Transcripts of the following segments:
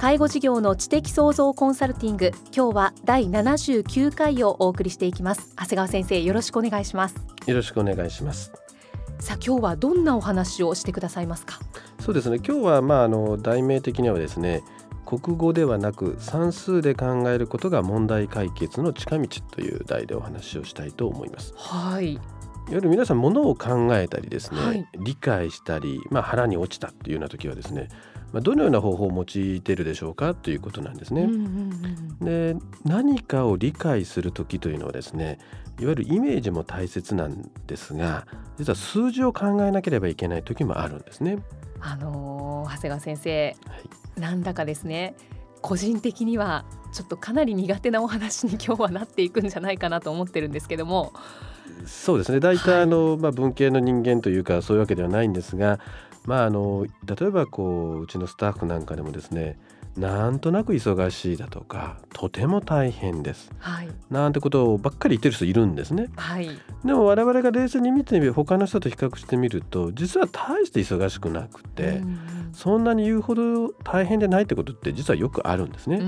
介護事業の知的創造コンサルティング今日は第79回をお送りしていきます。長谷川先生よろしくお願いします。よろしくお願いします。さあ今日はどんなお話をしてくださいますか？そうですね。今日はまああの題名的にはですね国語ではなく算数で考えることが問題解決の近道という題でお話をしたいと思います。はいいわゆる皆さんものを考えたりですね、はい理解したり、まあ、腹に落ちたっていうような時はですね、まあ、どのような方法を用いているでしょうかということなんですね。うんうんうんで何かを理解する時というのはですねいわゆるイメージも大切なんですが実は数字を考えなければいけない時もあるんですね。あのー長谷川先生はいなんだかですね個人的にはちょっとかなり苦手なお話に今日はなっていくんじゃないかなと思ってるんですけどもそうですね。大体あの、まあ、文系の人間というかそういうわけではないんですが、まあ、あの例えばこううちのスタッフなんかでもですねなんとなく忙しいだとかとても大変です。はい。なんてことをばっかり言ってる人いるんですね。はい。でも我々が冷静に見てみる他の人と比較してみると実は大して忙しくなくて、うんそんなに言うほど大変でないってことって実はよくあるんですね。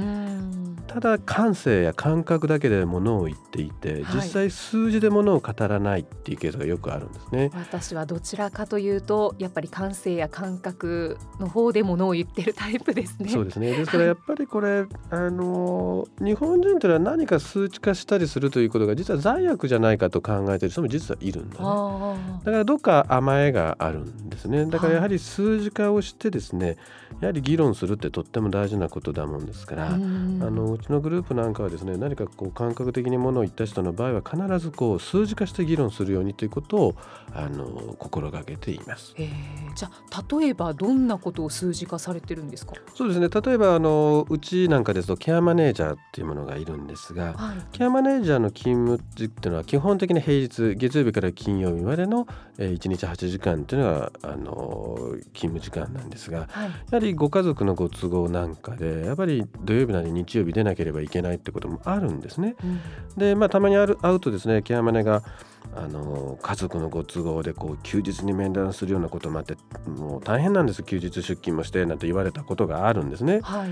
ただ感性や感覚だけでものを言っていてはい実際数字でものを語らないっていうケースがよくあるんですね。私はどちらかというとやっぱり感性や感覚の方でものを言ってるタイプですね。そうですねですからやっぱりこれ、あの日本人というのは何か数値化したりするということが実は罪悪じゃないかと考えている人も実はいるんだね。あだからどっか甘えがあるんですね。だからやはり数字化をしてですね、やはり議論するってとっても大事なことだもんですから、あうんあのうちのグループなんかはですね何かこう感覚的にものを言った人の場合は必ずこう数字化して議論するようにということをあの心がけています。えーじゃあ例えばどんなことを数字化されてるんですか？そうですね例えばあのうちなんかですとケアマネージャーっていうものがいるんですがはい。ケアマネージャーの勤務時っていうのは基本的に平日月曜日から金曜日までのえー1日8時間っていうのがあの勤務時間なんですがはい。やはりご家族のご都合なんかでやっぱり土曜日なり日曜日出なければいけないってこともあるんですね。うんでまあたまにある会うとですねケアマネがあの家族のご都合でこう休日に面談するようなこともあってもう大変なんです休日出勤もしてなんて言われたことがあるんですね。はい。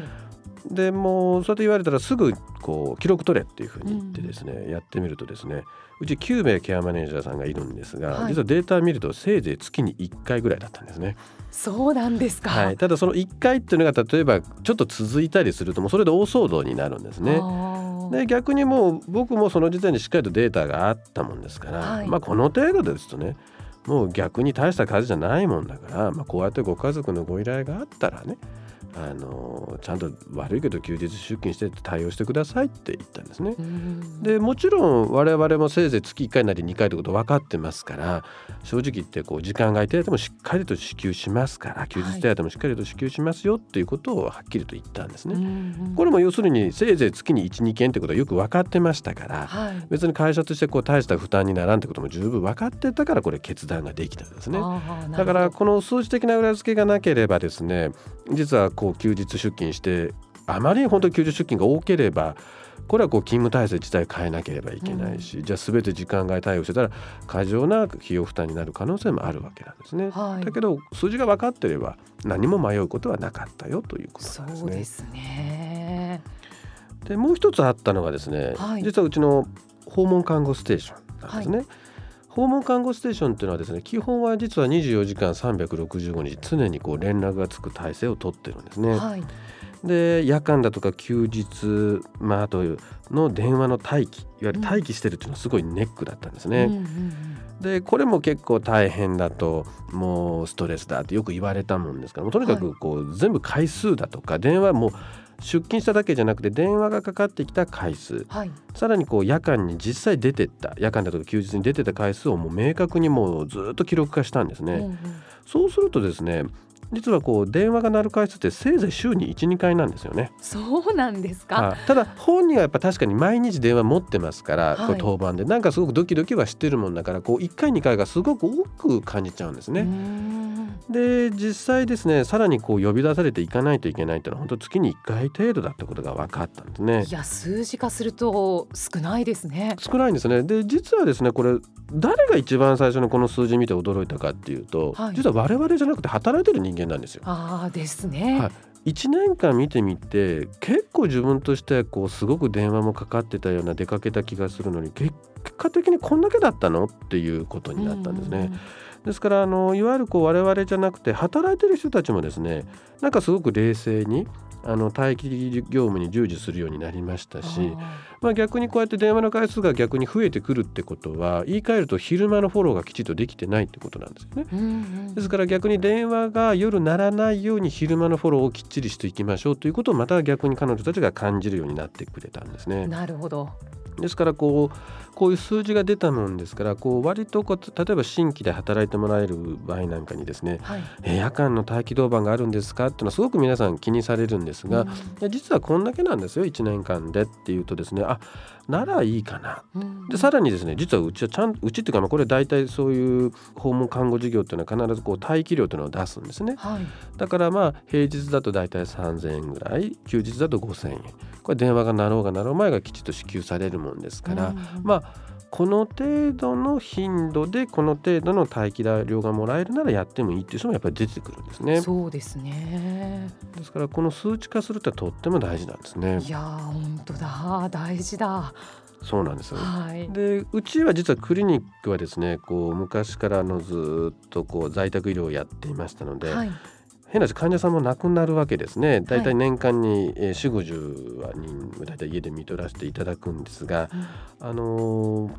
でもうそうやって言われたらすぐこう記録取れっていうふうに言ってですね、やってみるとですねうち9名ケアマネージャーさんがいるんですが、はい実はデータを見るとせいぜい月に1回ぐらいだったんですね。そうなんですか。はい、ただその1回っていうのが例えばちょっと続いたりするともうそれで大騒動になるんですね。で逆にもう僕もその時点でしっかりとデータがあったもんですから、はいまあこの程度ですとねもう逆に大した数じゃないもんだから、まあ、こうやってご家族のご依頼があったらねあのちゃんと悪いけど休日出勤して対応してくださいって言ったんですね。うんでもちろん我々もせいぜい月1回なり2回ということ分かってますから正直言ってこう時間外手当もしっかりと支給しますから休日手当もしっかりと支給しますよっていうことをはっきりと言ったんですね。うんこれも要するにせいぜい月に12件ってことはよく分かってましたからはい。別に会社としてこう大した負担にならんってことも十分分かってたからこれ決断ができたんですね。だからこの数字的な裏付けがなければですね実はこう休日出勤してあまりに本当に休日出勤が多ければこれはこう勤務体制自体変えなければいけないし、じゃあ全て時間外対応してたら過剰な費用負担になる可能性もあるわけなんですね。はいだけど数字が分かってれば何も迷うことはなかったよということそなんですね。うですね。でもう一つあったのがですね、はい実はうちの訪問看護ステーションなんですね。訪問看護ステーションっていうのはですね基本は実は24時間365日常にこう連絡がつく体制をとってるんですね。はい。で夜間だとか休日、まあ、あとの電話の待機いわゆる待機してるっていうのはすごいネックだったんですね。うんうんうんでこれも結構大変だともうストレスだってよく言われたもんですからもうとにかくこう、全部回数だとか電話も出勤しただけじゃなくて電話がかかってきた回数はい。さらにこう夜間に実際出てった夜間だとか休日に出てた回数をもう明確にもうずっと記録化したんですね。うんうんそうするとですね実はこう電話が鳴る回数ってせいぜい週に12回なんですよね。そうなんですか？はいただ本人はやっぱ確かに毎日電話持ってますから、はいこう当番でなんかすごくドキドキはしてるもんだからこう1回2回がすごく多く感じちゃうんですね。んで実際ですねさらにこう呼び出されていかないといけないっていうのは本当月に1回程度だってことが分かったんですねい。や数字化すると少ないですね。少ないんですねで実はですねこれ誰が一番最初にこの数字見て驚いたかっていうと、はい実は我々じゃなくて働いてる人間なんですよ。ああですね。はい1年間見てみて結構自分としてはこうすごく電話もかかってたような出かけた気がするのに結果的にこんだけだったのっていうことになったんですね。ですからあのいわゆるこう我々じゃなくて働いてる人たちもですねなんかすごく冷静にあの待機業務に従事するようになりましたし、まあ、逆にこうやって電話の回数が逆に増えてくるってことは言い換えると昼間のフォローがきちっとできてないってことなんですよね。うんうんですから逆に電話が夜鳴らないように昼間のフォローをきっちりしていきましょうということをまた逆に彼女たちが感じるようになってくれたんですね。なるほど。ですからこうこういう数字が出たもんですからこう割とこう例えば新規で働いてもらえる場合なんかにですねはい。え夜間の待機当番があるんですかっていうのはすごく皆さん気にされるんですが、いや実はこんだけなんですよ1年間でっていうとですねあならいいかな。うん。でさらにですね実はうちはちゃんうちっていうかまあこれ大体そういう訪問看護事業っていうのは必ずこう待機料というのを出すんですね。はい。だからまあ平日だと大体3,000円ぐらい休日だと5,000円。これ電話が鳴ろうが鳴ろう前がきちっと支給されるもんですから、うん。まあこの程度の頻度でこの程度の待機料がもらえるならやってもいいっていう人もやっぱり出てくるんですね。そうですね。ですからこの数値化するってとっても大事なんですねい。やー本当だ大事だ。そうなんですよ。はい。でうちは実はクリニックはですねこう昔からのずっとこう在宅医療をやっていましたので、はい。変な話患者さんも亡くなるわけですね。大体年間にえー4 5 0人大体家で見とらせていただくんですが、あのー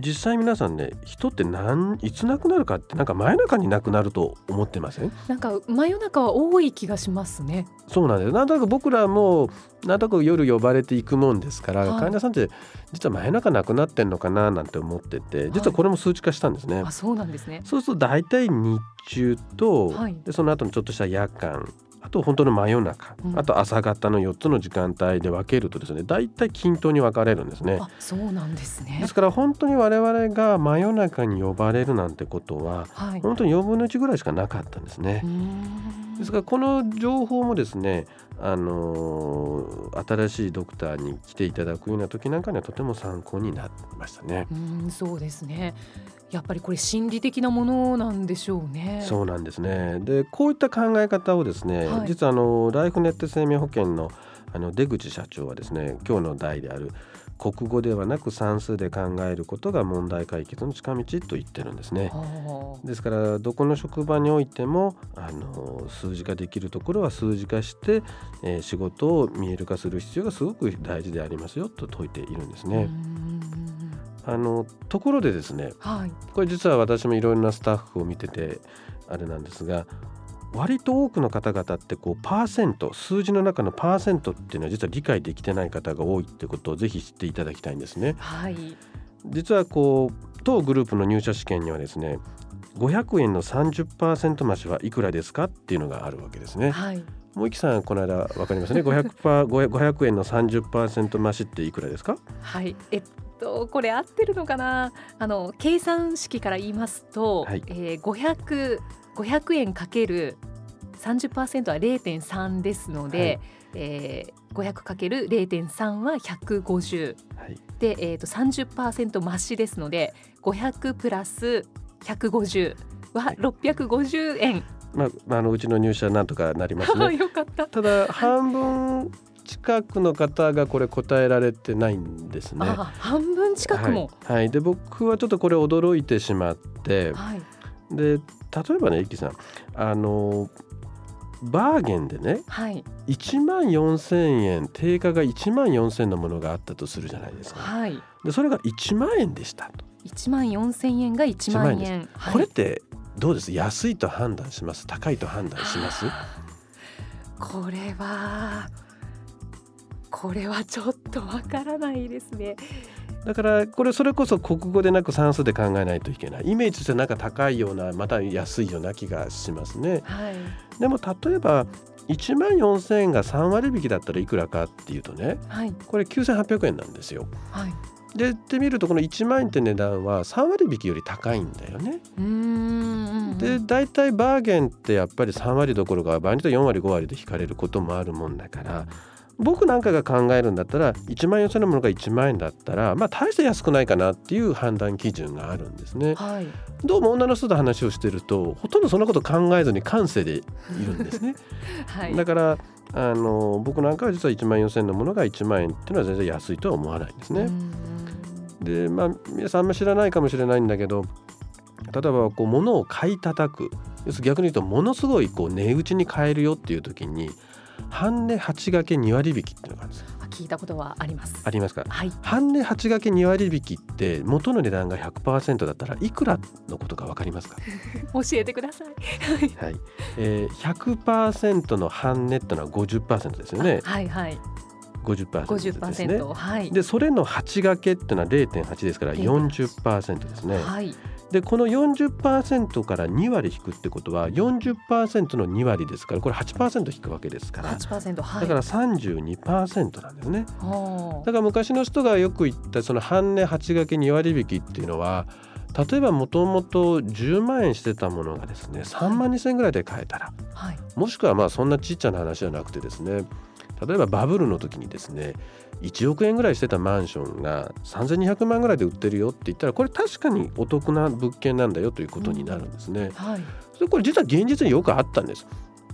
実際皆さんね人って何いつ亡くなるかってなんか真夜中に亡くなると思ってません？なんか真夜中は多い気がしますね。そうなんですなんとなく僕らもなんとなく夜呼ばれていくもんですから、はい患者さんって実は真夜中亡くなってんのかななんて思ってて実はこれも数値化したんですね。あそうなんですね。そうすると大体日中と、はいでその後のちょっとした夜間あと本当の真夜中、うんあと朝方の4つの時間帯で分けるとですね大体均等に分かれるんですね。あそうなんですねで。すから本当に我々が真夜中に呼ばれるなんてことははい。本当に4分の1ぐらいしかなかったんですねですからこの情報もですね、あのー新しいドクターに来ていただくような時なんかにはとても参考になりましたね。うーんそうですね。やっぱりこれ心理的なものなんでしょうね。そうなんですね。でこういった考え方をですね、はい実はあのライフネット生命保険のあの出口社長はですね今日の題である国語ではなく算数で考えることが問題解決の近道と言ってるんですね。はあですからどこの職場においてもあの数字化できるところは数字化して、えー仕事を見える化する必要がすごく大事でありますよと説いているんですね。あのところでですねはい。これ実は私もいろいろなスタッフを見ててあれなんですが割と多くの方々ってこうパーセント数字の中のパーセントっていうのは実は理解できてない方が多いってことをぜひ知っていただきたいんですね。はい。実はこう当グループの入社試験にはですね500円の30%増しはいくらですかっていうのがあるわけですね。はい。もういきさんこの間わかりますね？500, パー500円の30%増しっていくらですか？はい。えっとこれ合ってるのかな？あの計算式から言いますと、はいえー、500 500円かける30%は0.3ですので、はいえー、500かける0.3は150はいで、えー、と30%増しですので500プラス150ははい650円。まあまあ、あのうちの入社なんとかなりますね。よかった。ただ半分近くの方がこれ答えられてないんですね。あ半分近くも。はい、はいで僕はちょっとこれ驚いてしまってはい。で例えばねイキさんあのバーゲンでねはい。1万4,000円定価が1万4,000のものがあったとするじゃないですか。はい。でそれが1万円でしたと、1万4千円が1万1万円はいこれってどうです？安いと判断します？高いと判断します？はあこれはこれはちょっとわからないですねだからこれそれこそ国語でなく算数で考えないといけない。イメージとしてなんか高いようなまた安いような気がしますね。はい。でも例えば1万4,000円が3割引きだったらいくらかっていうとねはい。これ9,800円なんですよ。はい。で言ってみるとこの1万円って値段は3割引きより高いんだよね。で大体バーゲンってやっぱり3割どころか場合によっては4割5割で引かれることもあるもんだから僕なんかが考えるんだったら1万4000のものが1万円だったらまあ大して安くないかなっていう判断基準があるんですね。はいどうも女の人と話をしてるとほとんどそんなこと考えずに感性でいるんですね。はいだからあの僕なんかは実は1万4000のものが1万円っていうのは全然安いとは思わないんですね。うんでまあ皆さんあんま知らないかもしれないんだけど例えばこう物を買い叩く要するに逆に言うとものすごいこう値打ちに買えるよっていう時に半値8掛け2割引きっていうのがあるんです聞いたことはあります。ありますか？はい。半値8掛け2割引きって元の値段が100%だったらいくらのことか分かりますか、教えてください。はい。えー、100%の半値ってのは50%ですよね。はいはい。50%ですね。50%はい。でそれの8掛けっていうのは0.8ですから40%ですね。はいでこの40%から2割引くってことは40%の2割ですからこれ8%引くわけですから8%はい。だから32%なんですね。ほだから昔の人がよく言ったその半値8掛け2割引きっていうのは例えばもともと10万円してたものがですね3万2000円ぐらいで買えたらうはい。もしくはまあそんなちっちゃな話じゃなくてですね例えばバブルの時にですね1億円ぐらいしてたマンションが3200万ぐらいで売ってるよって言ったらこれ確かにお得な物件なんだよということになるんですね。はいそれこれ実は現実によくあったんです。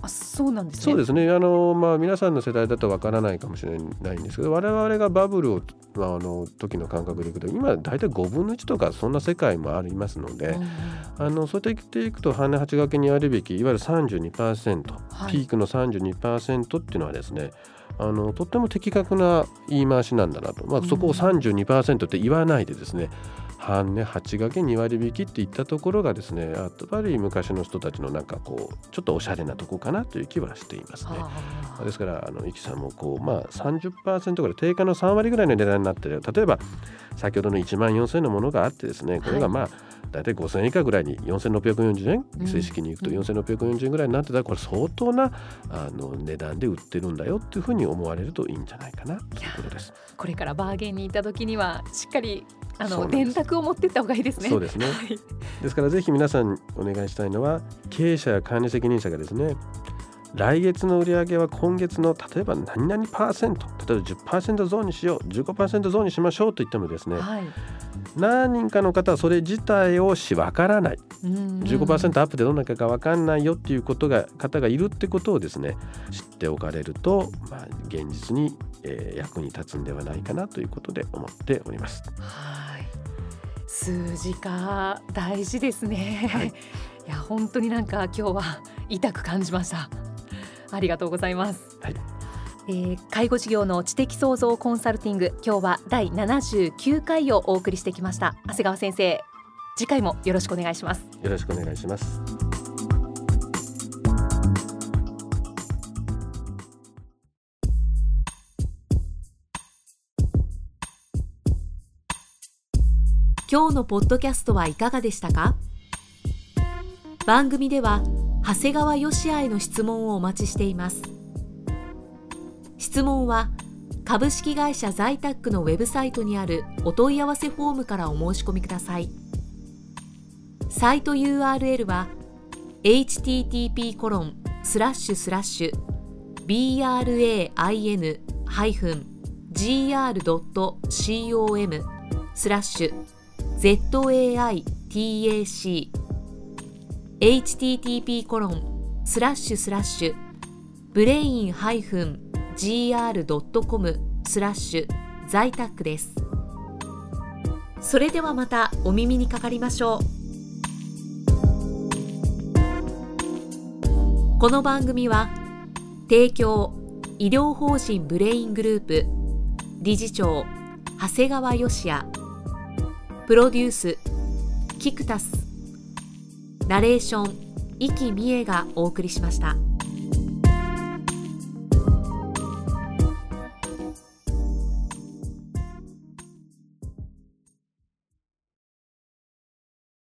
あそうなんですねそうですねあの、まあ、皆さんの世代だとわからないかもしれないんですけど我々がバブルを、まあ、あの時の感覚でいくと今大体5分の1とかそんな世界もありますので。うんあのそうやっていくと半値8掛け2割引きいわゆる32%、はいピークの32%っていうのはですねあのとっても的確な言い回しなんだなと、まあ、そこを32%って言わないでですね、半値8掛け2割引きって言ったところがですねやっぱり昔の人たちのなんかこうちょっとおしゃれなとこかなという気はしていますね。はあですからあのイキさんもこう、まあ、30%ぐらい定価の3割ぐらいの値段になってる例えば先ほどの1万4000のものがあってですねこれがまあ、大体5000円以下ぐらいに4640円うん。正式に行くとうん。4640円ぐらいになってたらこれ相当なあの値段で売ってるんだよっていうふうに思われるといいんじゃないかな。ということです。これからバーゲンに行った時にはしっかりあの電卓を持ってった方がいいですね。そうですね。はい。ですからぜひ皆さんにお願いしたいのは経営者や管理責任者がですね来月の売上は今月の例えば何々パーセント例えば10%増にしよう15%増にしましょうと言ってもですねはい何人かの方はそれ自体をしわからない。うん15%アップでどんなかか分かんないよっていうことが方がいるってことをですね知っておかれると、まあ、現実に、えー役に立つんではないかなということで思っております。はい。数字化大事ですね、はい。い、や本当になんか今日は痛く感じました。ありがとうございます、はいえー介護事業の知的創造コンサルティング今日は第79回をお送りしてきました。長谷川先生次回もよろしくお願いします。よろしくお願いします。今日のポッドキャストはいかがでしたか？番組では長谷川義也への質問をお待ちしています質問は株式会社ザイタックのウェブサイトにあるお問い合わせフォームからお申し込みください。サイト URL は http コロンスラッシュスラッシュ brain-gr.com スラッシュ ZAITAC http コロンスラッシュスラッシュブレイン -gr.com スラッシュ在宅ですそれではまたお耳にかかりましょうこの番組は提供医療法人ブレイングループ理事長長谷川芳也プロデュースキクタスナレーション生きみえがお送りしました。